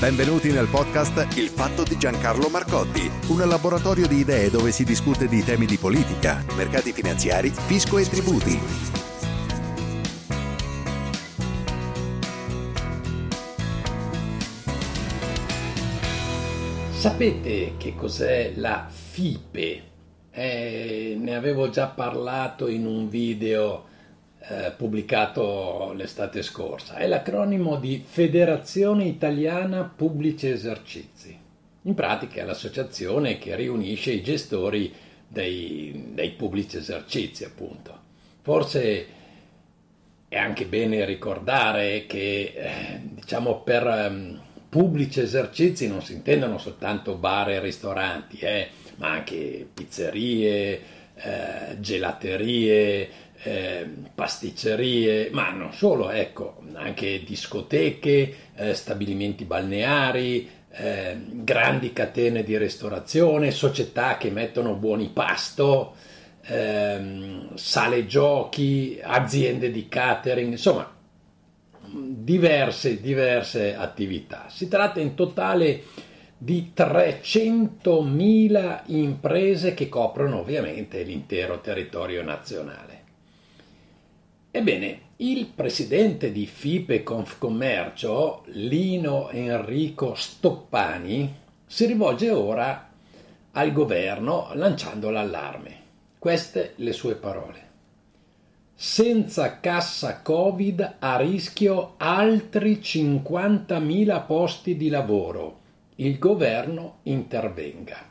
Benvenuti nel podcast Il fatto di Giancarlo Marcotti, un laboratorio di idee dove si discute di temi di politica, mercati finanziari, fisco e tributi. Sapete che cos'è la FIPE? Eh, ne avevo già parlato in un video eh, pubblicato l'estate scorsa. È l'acronimo di Federazione Italiana Pubblici Esercizi. In pratica è l'associazione che riunisce i gestori dei, dei pubblici esercizi, appunto. Forse è anche bene ricordare che, eh, diciamo, per... Um, pubblici esercizi non si intendono soltanto bar e ristoranti, eh, ma anche pizzerie, eh, gelaterie, eh, pasticcerie, ma non solo, ecco, anche discoteche, eh, stabilimenti balneari, eh, grandi catene di ristorazione, società che mettono buoni pasto, ehm, sale giochi, aziende di catering, insomma diverse, diverse attività. Si tratta in totale di 300.000 imprese che coprono ovviamente l'intero territorio nazionale. Ebbene, il presidente di FIPE Confcommercio, Lino Enrico Stoppani, si rivolge ora al governo lanciando l'allarme. Queste le sue parole senza cassa Covid a rischio altri 50.000 posti di lavoro. Il governo intervenga.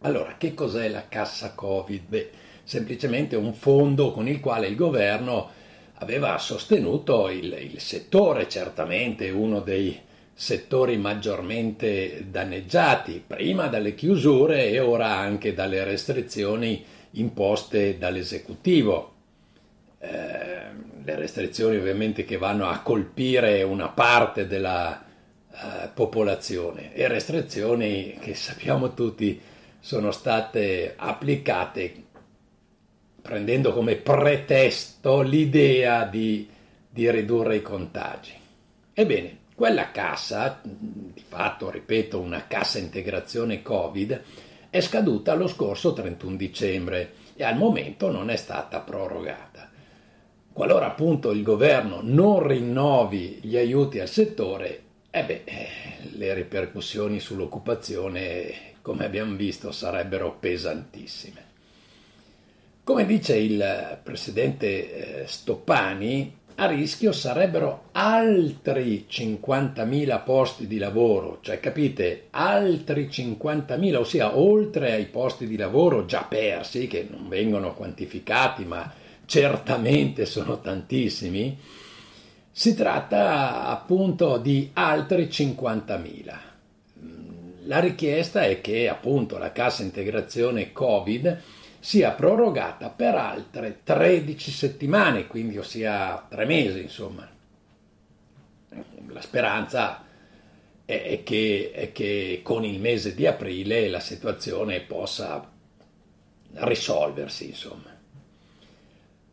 Allora, che cos'è la cassa Covid? Beh, semplicemente un fondo con il quale il governo aveva sostenuto il, il settore, certamente uno dei settori maggiormente danneggiati, prima dalle chiusure e ora anche dalle restrizioni imposte dall'esecutivo eh, le restrizioni ovviamente che vanno a colpire una parte della eh, popolazione e restrizioni che sappiamo tutti sono state applicate prendendo come pretesto l'idea di, di ridurre i contagi. Ebbene, quella cassa, di fatto, ripeto, una cassa integrazione Covid, è scaduta lo scorso 31 dicembre e al momento non è stata prorogata. Qualora appunto il governo non rinnovi gli aiuti al settore, eh beh, le ripercussioni sull'occupazione, come abbiamo visto, sarebbero pesantissime. Come dice il presidente eh, Stoppani, a rischio sarebbero altri 50.000 posti di lavoro, cioè capite, altri 50.000, ossia oltre ai posti di lavoro già persi, che non vengono quantificati, ma certamente sono tantissimi, si tratta appunto di altri 50.000. La richiesta è che appunto la cassa integrazione Covid sia prorogata per altre 13 settimane, quindi ossia tre mesi, insomma. La speranza è che, è che con il mese di aprile la situazione possa risolversi, insomma.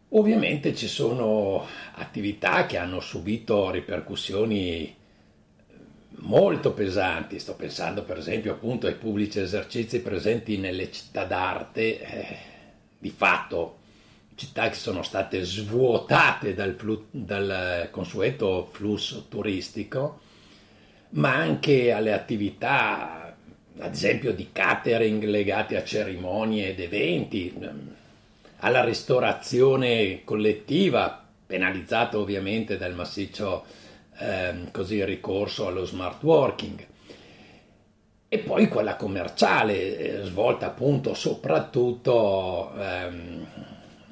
Ovviamente ci sono attività che hanno subito ripercussioni molto pesanti, sto pensando per esempio appunto ai pubblici esercizi presenti nelle città d'arte, eh, di fatto città che sono state svuotate dal, flu- dal consueto flusso turistico, ma anche alle attività ad esempio di catering legate a cerimonie ed eventi alla ristorazione collettiva, penalizzata ovviamente dal massiccio ehm, così ricorso allo smart working. E poi quella commerciale, eh, svolta appunto soprattutto ehm,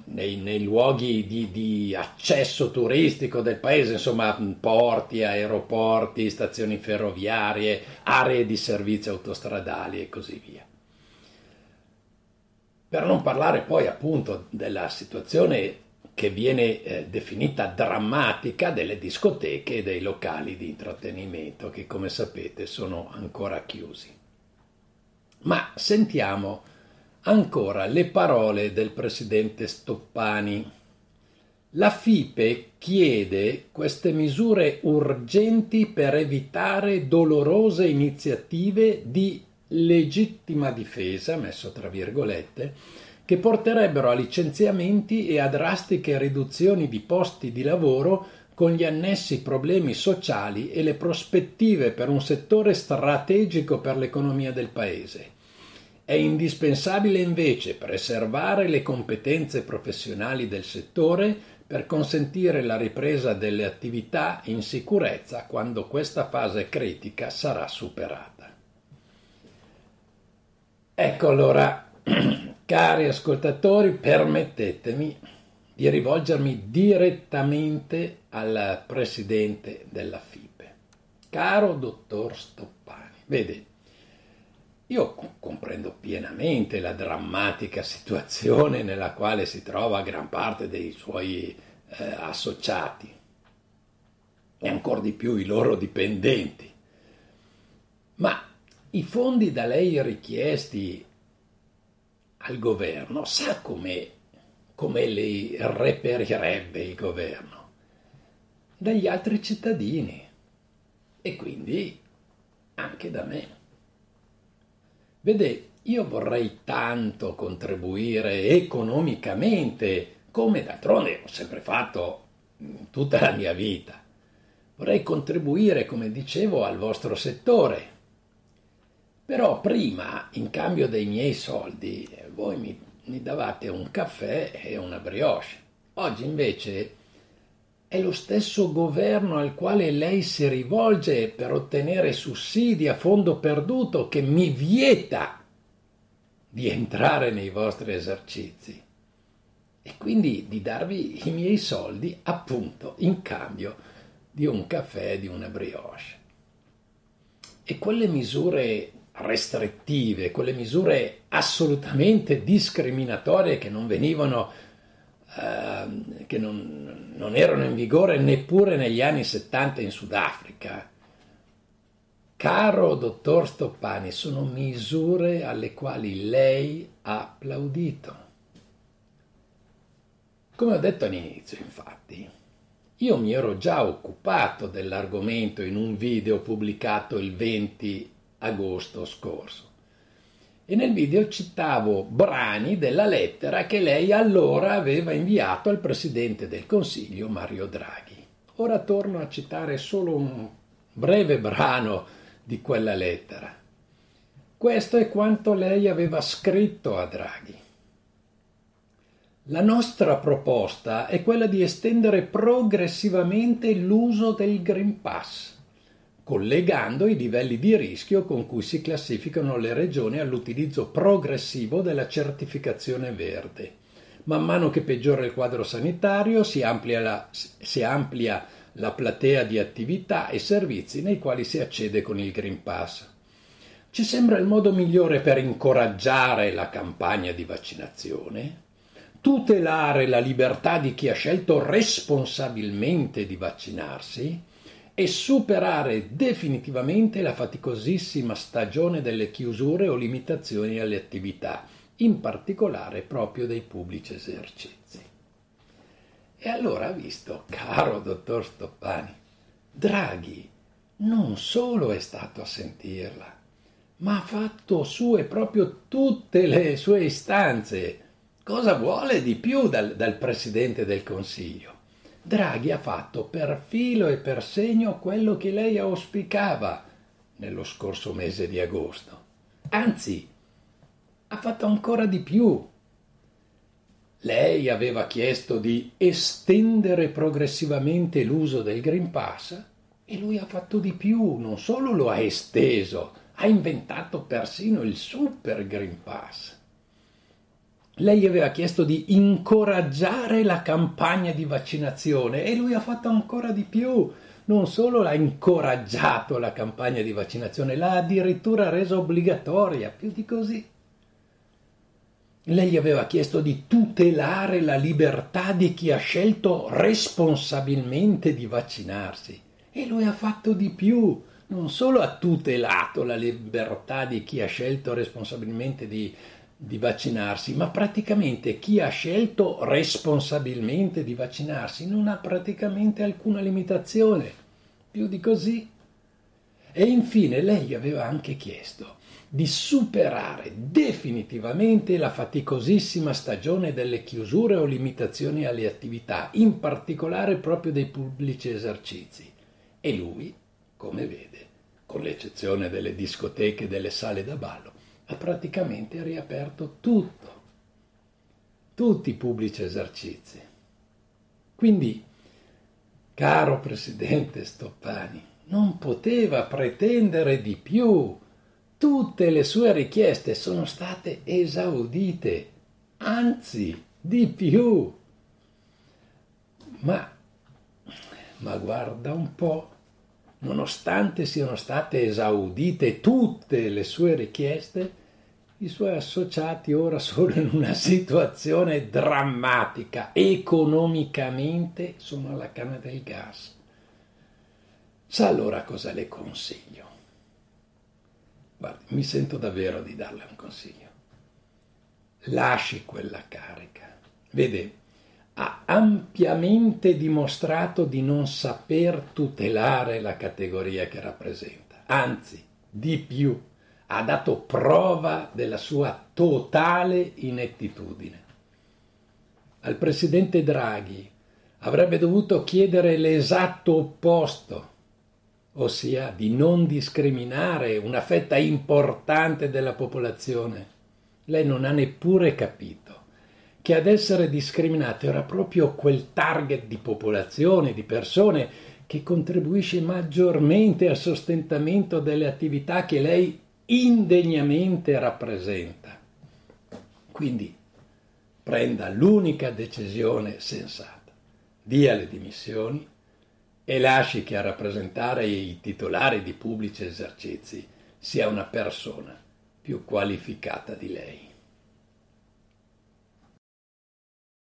nei, nei luoghi di, di, accesso turistico del paese, insomma porti, aeroporti, stazioni ferroviarie, aree di servizi autostradali e così via. Per non parlare poi appunto della situazione che viene eh, definita drammatica delle discoteche e dei locali di intrattenimento che come sapete sono ancora chiusi. Ma sentiamo ancora le parole del presidente Stoppani. La FIPE chiede queste misure urgenti per evitare dolorose iniziative di legittima difesa, messo tra virgolette, che porterebbero a licenziamenti e a drastiche riduzioni di posti di lavoro con gli annessi problemi sociali e le prospettive per un settore strategico per l'economia del Paese. È indispensabile invece preservare le competenze professionali del settore per consentire la ripresa delle attività in sicurezza quando questa fase critica sarà superata. Ecco allora, cari ascoltatori, permettetemi di rivolgermi direttamente al presidente della FIPE. Caro dottor Stoppani, vede, io comprendo pienamente la drammatica situazione nella quale si trova gran parte dei suoi eh, associati e ancora di più i loro dipendenti. Ma i fondi da lei richiesti al governo, sa come, come li reperirebbe il governo? Dagli altri cittadini e quindi anche da me. Vede, io vorrei tanto contribuire economicamente, come d'altronde ho sempre fatto tutta la mia vita. Vorrei contribuire, come dicevo, al vostro settore. Però prima, in cambio dei miei soldi, voi mi, mi davate un caffè e una brioche. Oggi invece è lo stesso governo al quale lei si rivolge per ottenere sussidi a fondo perduto che mi vieta di entrare nei vostri esercizi e quindi di darvi i miei soldi appunto in cambio di un caffè e di una brioche. E quelle misure restrittive, quelle misure assolutamente discriminatorie che non venivano Ehm, che non, non erano in vigore neppure negli anni 70 in Sudafrica. Caro dottor Stoppani, sono misure alle quali lei ha applaudito. Come ho detto all'inizio, infatti, io mi ero già occupato dell'argomento in un video pubblicato il 20 agosto scorso e nel video citavo brani della lettera che lei allora aveva inviato al Presidente del Consiglio Mario Draghi. Ora torno a citare solo un breve brano di quella lettera. Questo è quanto lei aveva scritto a Draghi. La nostra proposta è quella di estendere progressivamente l'uso del Green Pass collegando i livelli di rischio con cui si classificano le regioni all'utilizzo progressivo della certificazione verde. Man mano che peggiora il quadro sanitario si amplia la, si amplia la platea di attività e servizi nei quali si accede con il Green Pass. Ci sembra il modo migliore per incoraggiare la campagna di vaccinazione, tutelare la libertà di chi ha scelto responsabilmente di vaccinarsi, e superare definitivamente la faticosissima stagione delle chiusure o limitazioni alle attività, in particolare proprio dei pubblici esercizi. E allora visto, caro dottor Stoppani, Draghi non solo è stato a sentirla, ma ha fatto sue proprio tutte le sue istanze. Cosa vuole di più dal, dal Presidente del Consiglio? Draghi ha fatto per filo e per segno quello che lei auspicava nello scorso mese di agosto. Anzi, ha fatto ancora di più. Lei aveva chiesto di estendere progressivamente l'uso del Green Pass e lui ha fatto di più, non solo lo ha esteso, ha inventato persino il Super Green Pass. Lei gli aveva chiesto di incoraggiare la campagna di vaccinazione e lui ha fatto ancora di più. Non solo l'ha incoraggiato la campagna di vaccinazione, l'ha addirittura resa obbligatoria, più di così. Lei gli aveva chiesto di tutelare la libertà di chi ha scelto responsabilmente di vaccinarsi e lui ha fatto di più, non solo ha tutelato la libertà di chi ha scelto responsabilmente di, di vaccinarsi, ma praticamente chi ha scelto responsabilmente di vaccinarsi non ha praticamente alcuna limitazione, più di così. E infine lei aveva anche chiesto di superare definitivamente la faticosissima stagione delle chiusure o limitazioni alle attività, in particolare proprio dei pubblici esercizi. E lui, come vede, con l'eccezione delle discoteche e delle sale da ballo, ha praticamente riaperto tutto, tutti i pubblici esercizi. Quindi, caro Presidente Stoppani, non poteva pretendere di più tutte le sue richieste sono state esaudite, anzi di più. Ma, ma guarda un po', nonostante siano state esaudite tutte le sue richieste, i suoi associati ora sono in una situazione drammatica, economicamente sono alla canna del gas. Sa allora cosa le consiglio? Guardi, mi sento davvero di darle un consiglio. Lasci quella carica. Vede, ha ampiamente dimostrato di non saper tutelare la categoria che rappresenta. Anzi, di più, ha dato prova della sua totale inettitudine. Al presidente Draghi avrebbe dovuto chiedere l'esatto opposto ossia di non discriminare una fetta importante della popolazione. Lei non ha neppure capito che ad essere discriminato era proprio quel target di popolazione, di persone che contribuisce maggiormente al sostentamento delle attività che lei indegnamente rappresenta. Quindi prenda l'unica decisione sensata, dia le dimissioni e lasci che a rappresentare i titolari di pubblici esercizi sia una persona più qualificata di lei.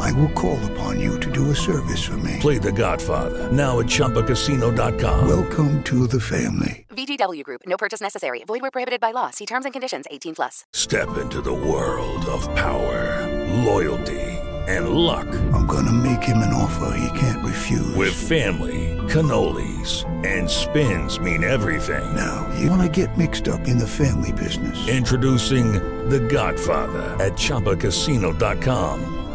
I will call upon you to do a service for me. Play the Godfather, now at Chumpacasino.com. Welcome to the family. VGW Group, no purchase necessary. Void where prohibited by law. See terms and conditions 18 plus. Step into the world of power, loyalty, and luck. I'm gonna make him an offer he can't refuse. With family, cannolis and spins mean everything. Now, you wanna get mixed up in the family business. Introducing The Godfather at Chumpacasino.com.